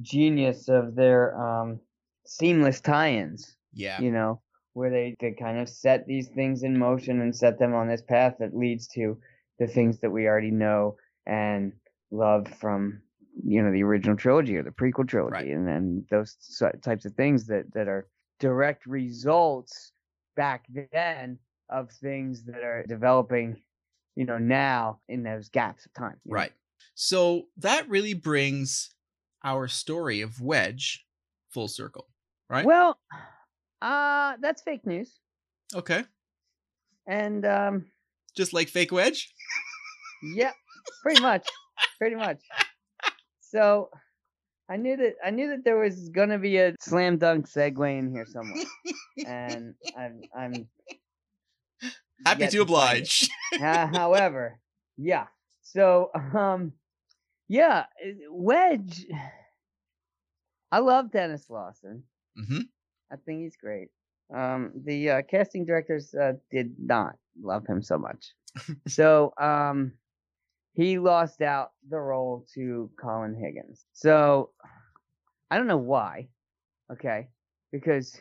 genius of their um, seamless tie-ins. Yeah. You know, where they they kind of set these things in motion and set them on this path that leads to the things that we already know and love from you know the original trilogy or the prequel trilogy, Right. and then those types of things that that are direct results back then of things that are developing, you know, now in those gaps of time. you know? Right. So that really brings our story of Wedge full circle, right? Well, uh that's fake news. okay. And um Just like fake Wedge? yeah, pretty much. pretty much. So I knew that I knew that there was gonna be a slam dunk segue in here somewhere. and I'm I'm Happy to oblige. Ha- *laughs* however, yeah. So, um, yeah, uh, Wedge. I love Denis Lawson. hmm I think he's great. Um, the uh, casting directors uh, did not love him so much. *laughs* so, um, he lost out the role to Colin Higgins. So, I don't know why. Okay, because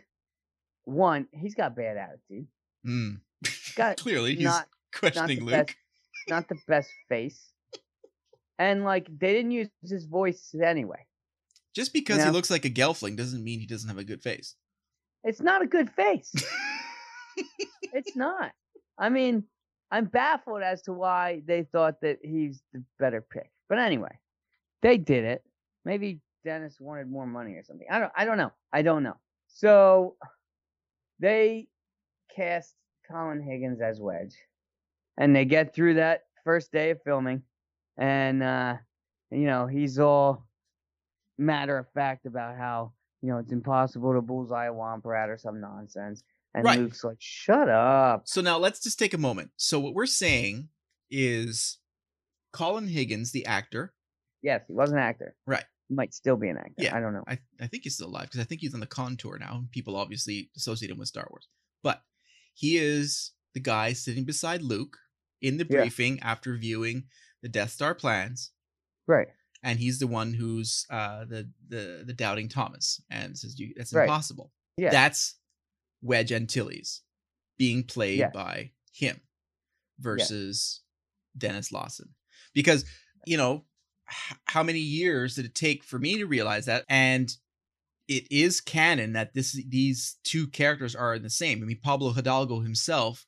one, he's got bad attitude. Mm. Got *laughs* Clearly, he's not questioning the Luke. best- not the best face. And like they didn't use his voice anyway. Just because Yeah. he looks like a Gelfling doesn't mean he doesn't have a good face. It's not a good face. *laughs* it's not. I mean, I'm baffled as to why they thought that he's the better pick. But anyway, they did it. Maybe Denis wanted more money or something. I don't I don't know. I don't know. So they cast Colin Higgins as Wedge. And they get through that first day of filming and uh you know, he's all matter of fact about how, you know, it's impossible to bullseye a Womp Rat or some nonsense. And Right. Luke's like, shut up. So now let's just take a moment. So what we're saying is Colin Higgins, the actor, Yes, he was an actor. right? He might still be an actor. Yeah, I don't know. I, I think he's still alive because I think he's on the contour now. People obviously associate him with Star Wars, but he is the guy sitting beside Luke in the Yeah. briefing after viewing the Death Star plans, Right. and he's the one who's uh, the the the doubting Thomas and says, "You that's Right. impossible." Yeah. That's Wedge Antilles being played Yeah. by him versus Denis Lawson. Because, you know, h- how many years did it take for me to realize that? And it is canon that this these two characters are in the same. I mean, Pablo Hidalgo himself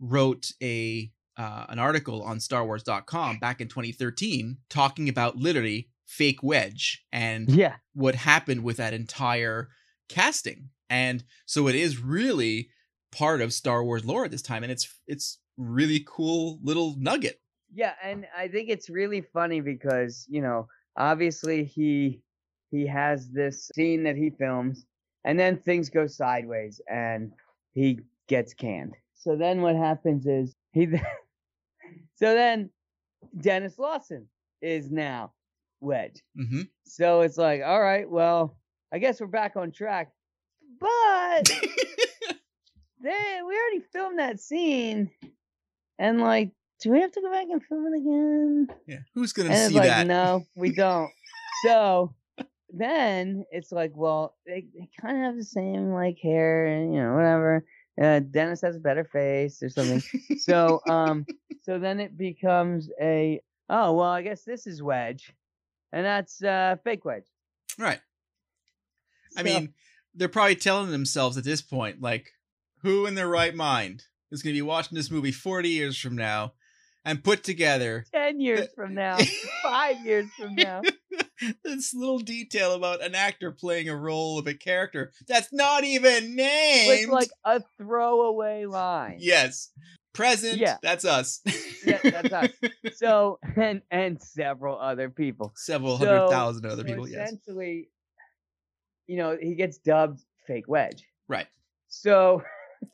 wrote a uh, an article on StarWars.com back in 2013 talking about literally fake Wedge and Yeah. what happened with that entire casting. And so it is really part of Star Wars lore at this time, and it's it's really cool little nugget. Yeah, and I think it's really funny because, you know, obviously he he has this scene that he films and then things go sideways and he gets canned. So then what happens is he *laughs* So then Denis Lawson is now Wedge. Mm-hmm. So it's like, all right, well, I guess we're back on track. But *laughs* they we already filmed that scene and like do we have to go back and film it again? Yeah. Who's gonna And it's see like, that? no, we *laughs* don't. so then it's like, well, they, they kind of have the same like hair and you know whatever. Uh, Denis has a better face or something. so um, *laughs* so then it becomes a oh well, I guess this is Wedge, and that's uh fake Wedge. Right. I mean, they're probably telling themselves at this point, like, who in their right mind is going to be watching this movie 40 years from now and put together 10 years from now, five years from *laughs* now. this little detail about an actor playing a role of a character that's not even named? like a throwaway line. yes. Present. Yeah. That's us. Yeah, that's us. *laughs* So and and several other people. Several So- hundred thousand other so people, yes. Essentially, you know, he gets dubbed fake wedge. Right. So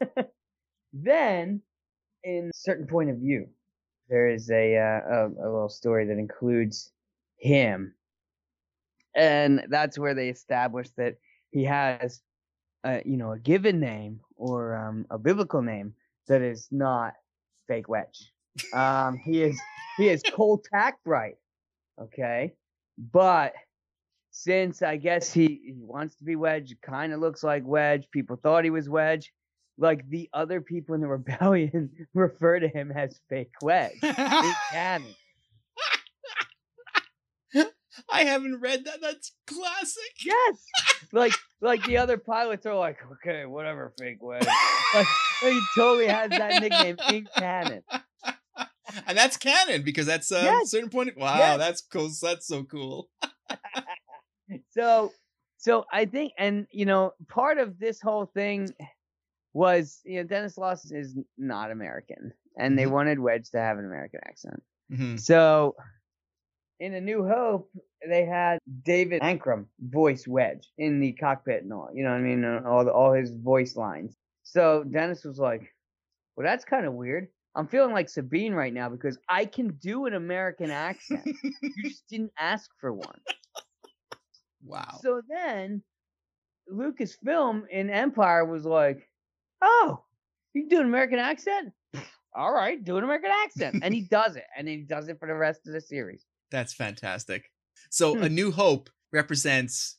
*laughs* then, in certain point of view, there is a, uh, a a little story that includes him, and that's where they establish that he has, a, you know, a given name or um, a biblical name that is not fake wedge. Um, he is he is Col Takbright, okay, but since I guess he, he wants to be Wedge, kind of looks like Wedge. People thought he was Wedge. Like the other people in the *laughs* rebellion *laughs* refer to him as fake Wedge. canon. *laughs* I haven't read that. That's classic. Yes. Like like the other pilots are like, okay, whatever, fake Wedge. Like, he totally has that nickname in canon. And that's canon because that's a Yes. certain point. Of, wow, Yes. that's cool. That's so cool. so so I think and you know part of this whole thing was you know Denis Lawson is not American and they Mhm. wanted Wedge to have an American accent. Mhm. So in A New Hope they had David Ankrum voice Wedge in the cockpit and all. You know what I mean? and All the, all his voice lines. So Denis was like, "Well, that's kind of weird. I'm feeling like Sabine right now because I can do an American accent. you *laughs* just didn't ask for one." Wow. So then Lucasfilm in Empire was like, "Oh, you can do an American accent? *laughs* All right, do an American accent." And he *laughs* does it, and then he does it for the rest of the series. That's fantastic. So, Hmm. A New Hope represents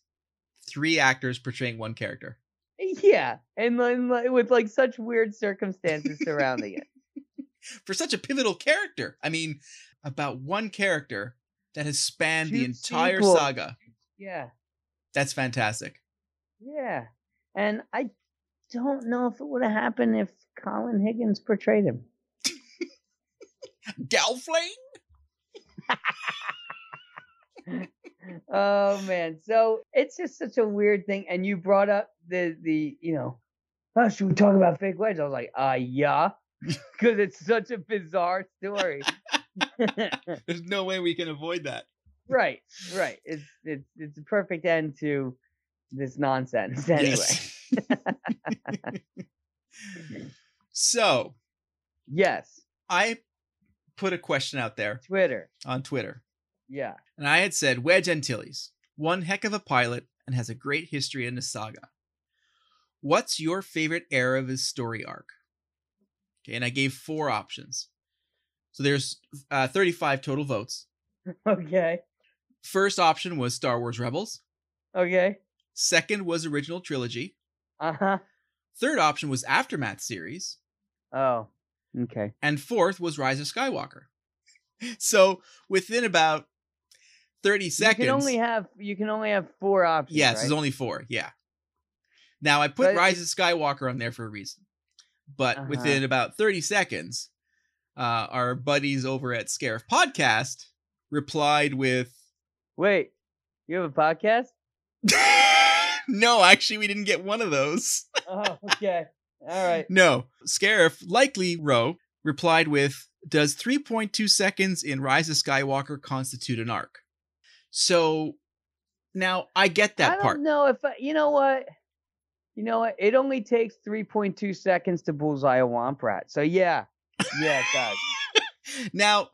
three actors portraying one character. Yeah, and then like, with like such weird circumstances surrounding it. *laughs* For such a pivotal character. I mean, about one character that has spanned the entire sequels. saga. Yeah, That's fantastic. yeah, and I don't know if it would have happened if Colin Higgins portrayed him. Galflame? *laughs* oh man so it's just such a weird thing and you brought up the the you know oh should we talk about fake wedge i was like uh yeah *laughs* because it's such a bizarre story *laughs* There's no way we can avoid that. right right it's it's it's a perfect end to this nonsense anyway Yes. *laughs* so, yes I put a question out there twitter on Twitter. yeah And I had said Wedge Antilles, one heck of a pilot and has a great history in the saga. What's your favorite era of his story arc? Okay, and I gave four options. So there's uh, 35 total votes. *laughs* okay First option was Star Wars Rebels. okay Second was original trilogy. Uh-huh Third option was Aftermath series. oh okay And fourth was Rise of Skywalker. *laughs* So within about 30 seconds. you can only have you can only have four options Yes, right? there's only four. Yeah. Now I put But Rise of Skywalker on there for a reason, but Uh-huh. within about 30 seconds, uh, our buddies over at Scarif Podcast replied with, wait you have a podcast *laughs* "No, actually, we didn't get one of those." oh okay all *laughs* right no, Scarif likely wrote replied with, "Does 3.2 seconds in Rise of Skywalker constitute an arc?" So now I get that I don't part. know if I, you know what. You know what? It only takes 3.2 seconds to bullseye a womp rat. So yeah, yeah, it does. *laughs* now,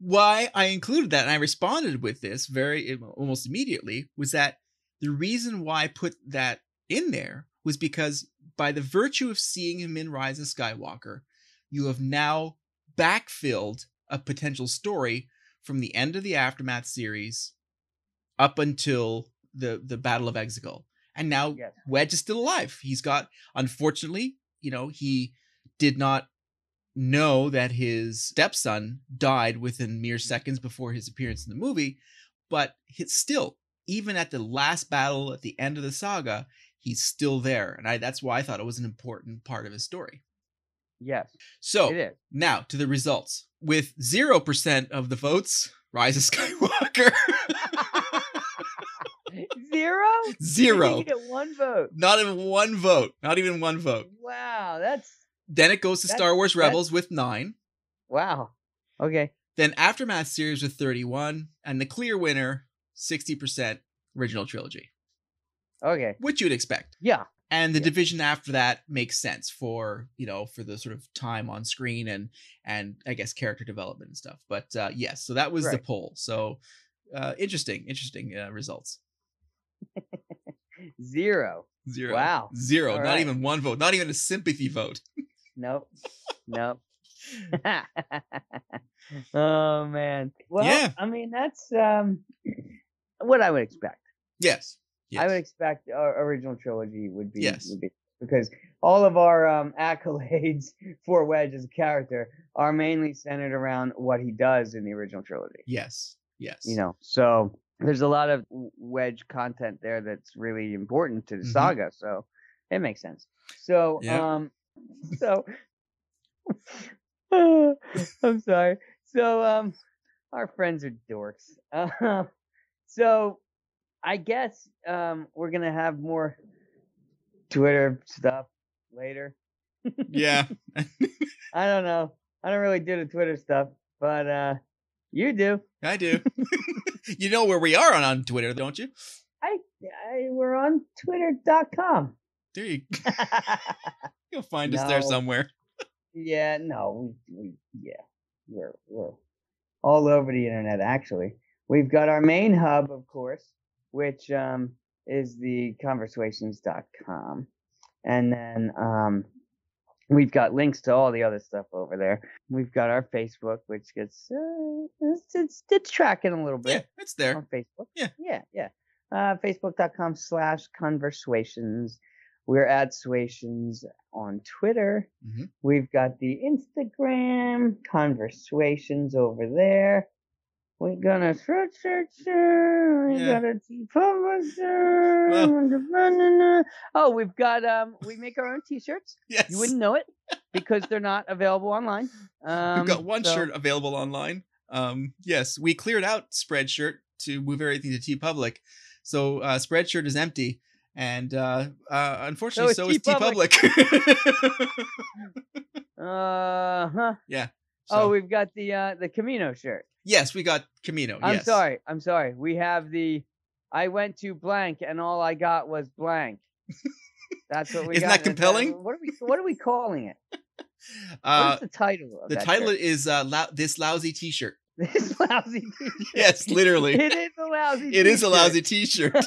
why I included that and I responded with this very almost immediately was that the reason why I put that in there was because by the virtue of seeing him in Rise of Skywalker, you have now backfilled a potential story from the end of the aftermath series up until the the battle of exegol. And now Yes. wedge is still alive. He's got unfortunately you know he did not know that his stepson died within mere mm-hmm. seconds before his appearance in the movie but still even at the last battle at the end of the saga he's still there and I, that's why i thought it was an important part of his story Yes, so now to the results. With 0% of the votes, Rise of Skywalker. *laughs* Zero? Zero. You get one vote. Not even one vote. Not even one vote. Wow, that's Then it goes to Star Wars Rebels with 9. wow. Okay. Then Aftermath series with 31 and the clear winner 60% original trilogy, Okay. which you'd expect. Yeah. And the Yeah. division after that makes sense for, you know, for the sort of time on screen and and I guess character development and stuff. But uh yes, so that was the poll. So uh interesting, interesting uh, results. *laughs* Zero. Zero. Wow. Zero. All not right. even one vote. Not even a sympathy vote. Nope. nope. *laughs* *laughs* oh man. Well, Yeah. I mean that's um what I would expect. Yes. Yes. I would expect our original trilogy would be, Yes. would be because all of our um, *laughs* accolades for Wedge as a character are mainly centered around what he does in the original trilogy. yes. Yes. You know, so there's a lot of Wedge content there that's really important to the Mhm. saga. So it makes sense. So Yeah. um, so *laughs* I'm sorry. So um, our friends are dorks. Uh, *laughs* so I guess um, we're gonna have more Twitter stuff later. Yeah. *laughs* I don't know. I don't really do the Twitter stuff, but uh, you do. I do. *laughs* *laughs* you know where we are on, on Twitter, don't you? I, I we're on Twitter.com. There you You'll find us there somewhere. yeah, no, we, we yeah, we're we're all over the internet. Actually, we've got our main hub, of course, which um is the conversations.com, and then um we've got links to all the other stuff over there. We've got our Facebook, which gets uh, it's, it's it's tracking a little bit. Yeah, it's there. on Facebook. Yeah. Yeah, yeah. Uh, Facebook.com slash conversations. We're at Suations on Twitter. Mhm. We've got the Instagram conversations over there. We're gonna search, search, search. We Yeah. got a tea publisher. Oh, we've got um. We make our own T-shirts. Yes. You wouldn't know it because they're not available online. Um, We've got one so- shirt available online. Um, yes, we cleared out Spreadshirt to move everything to TeePublic. So uh, Spreadshirt is empty. And uh, uh, unfortunately, so, is TeePublic. *laughs* Uh huh. yeah. Oh, we've got the uh the Camino shirt. yes, we got Camino. I'm yes. sorry. I'm sorry. We have the I went to blank and all I got was blank. That's what we *laughs* Isn't got. that compelling? What are we what are we calling it? *laughs* Uh, What's the title of the title shirt? is uh, lou- This Lousy T shirt. *laughs* This lousy t-shirt. Yes, literally. it is a lousy It is a t-shirt. lousy t shirt.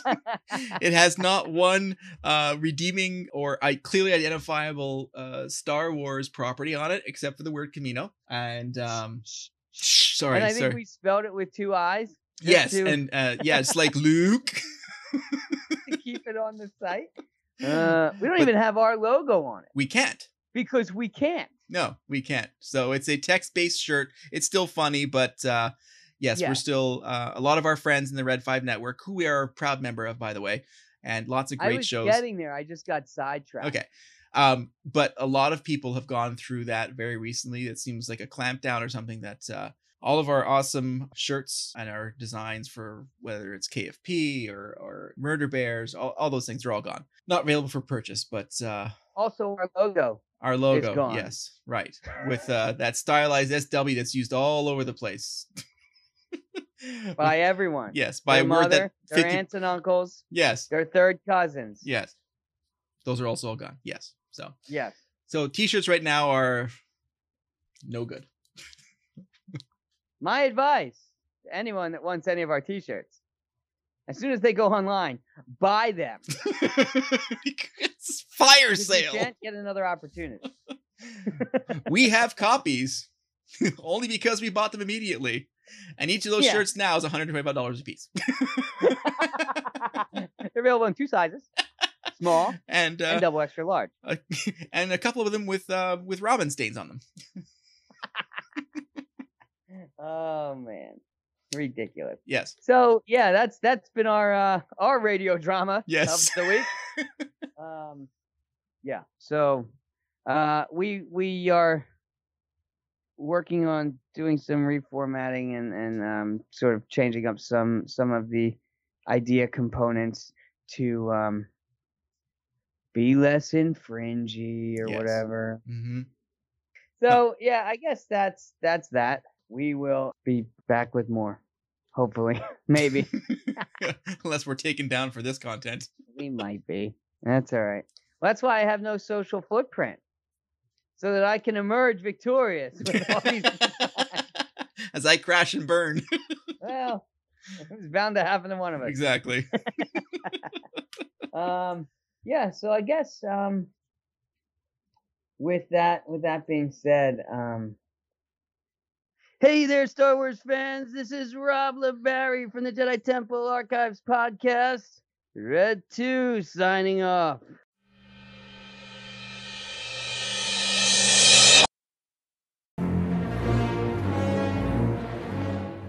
*laughs* it has not one uh, redeeming or I clearly identifiable uh, Star Wars property on it, except for the word Camino. And um, sorry, and I think sorry. we spelled it with two eyes. yes, to, and uh, *laughs* yeah, it's like Luke. to keep it on the site. Uh, we don't But- even have our logo on it we can't. because we can't. No, we can't. So it's a text-based shirt. It's still funny, but uh, yes, Yeah. we're still uh, a lot of our friends in the Red Five Network, who we are a proud member of, by the way, and lots of I great was shows. getting there. I just got sidetracked. Okay. Um, but a lot of people have gone through that very recently. It seems like a clampdown or something that uh, all of our awesome shirts and our designs for whether it's KFP or, or Murder Bears, all, all those things are all gone. Not available for purchase, but uh, Also, our logo. Our logo, yes, right, with uh, that stylized SW that's used all over the place. *laughs* by everyone. yes, by their a word mother, that their aunts and uncles, yes, their third cousins. yes, those are also all gone. Yes, so Yes. so t-shirts right now are no good. My advice to anyone that wants any of our T-shirts: as soon as they go online, buy them. *laughs* fire 'cause You sale. can't get another opportunity. *laughs* we have copies *laughs* Only because we bought them immediately. And each of those Yeah. shirts now is $125 a piece. *laughs* They're available in two sizes: small and uh, and double extra large. uh, and a couple of them with uh, with robin stains on them. Oh man, ridiculous. Yes. So yeah, that's that's been our uh, our radio drama Yes. of the week. um, yeah. So uh, we we are working on doing some reformatting and and um, sort of changing up some some of the idea components to um, be less infringy or Yes. whatever. hmm So yeah, I guess that's that's that. We will be back with more. Hopefully. *laughs* Maybe. *laughs* Unless we're taken down for this content. we might be. That's all right. Well, that's why I have no social footprint. So that I can emerge victorious *laughs* these As I crash and burn. *laughs* well, it's bound to happen to one of us. exactly. *laughs* Um yeah, so I guess um with that with that being said, um Hey there, Star Wars fans. This is Rob LeBarry from the Jedi Temple Archives podcast. Red 2 signing off.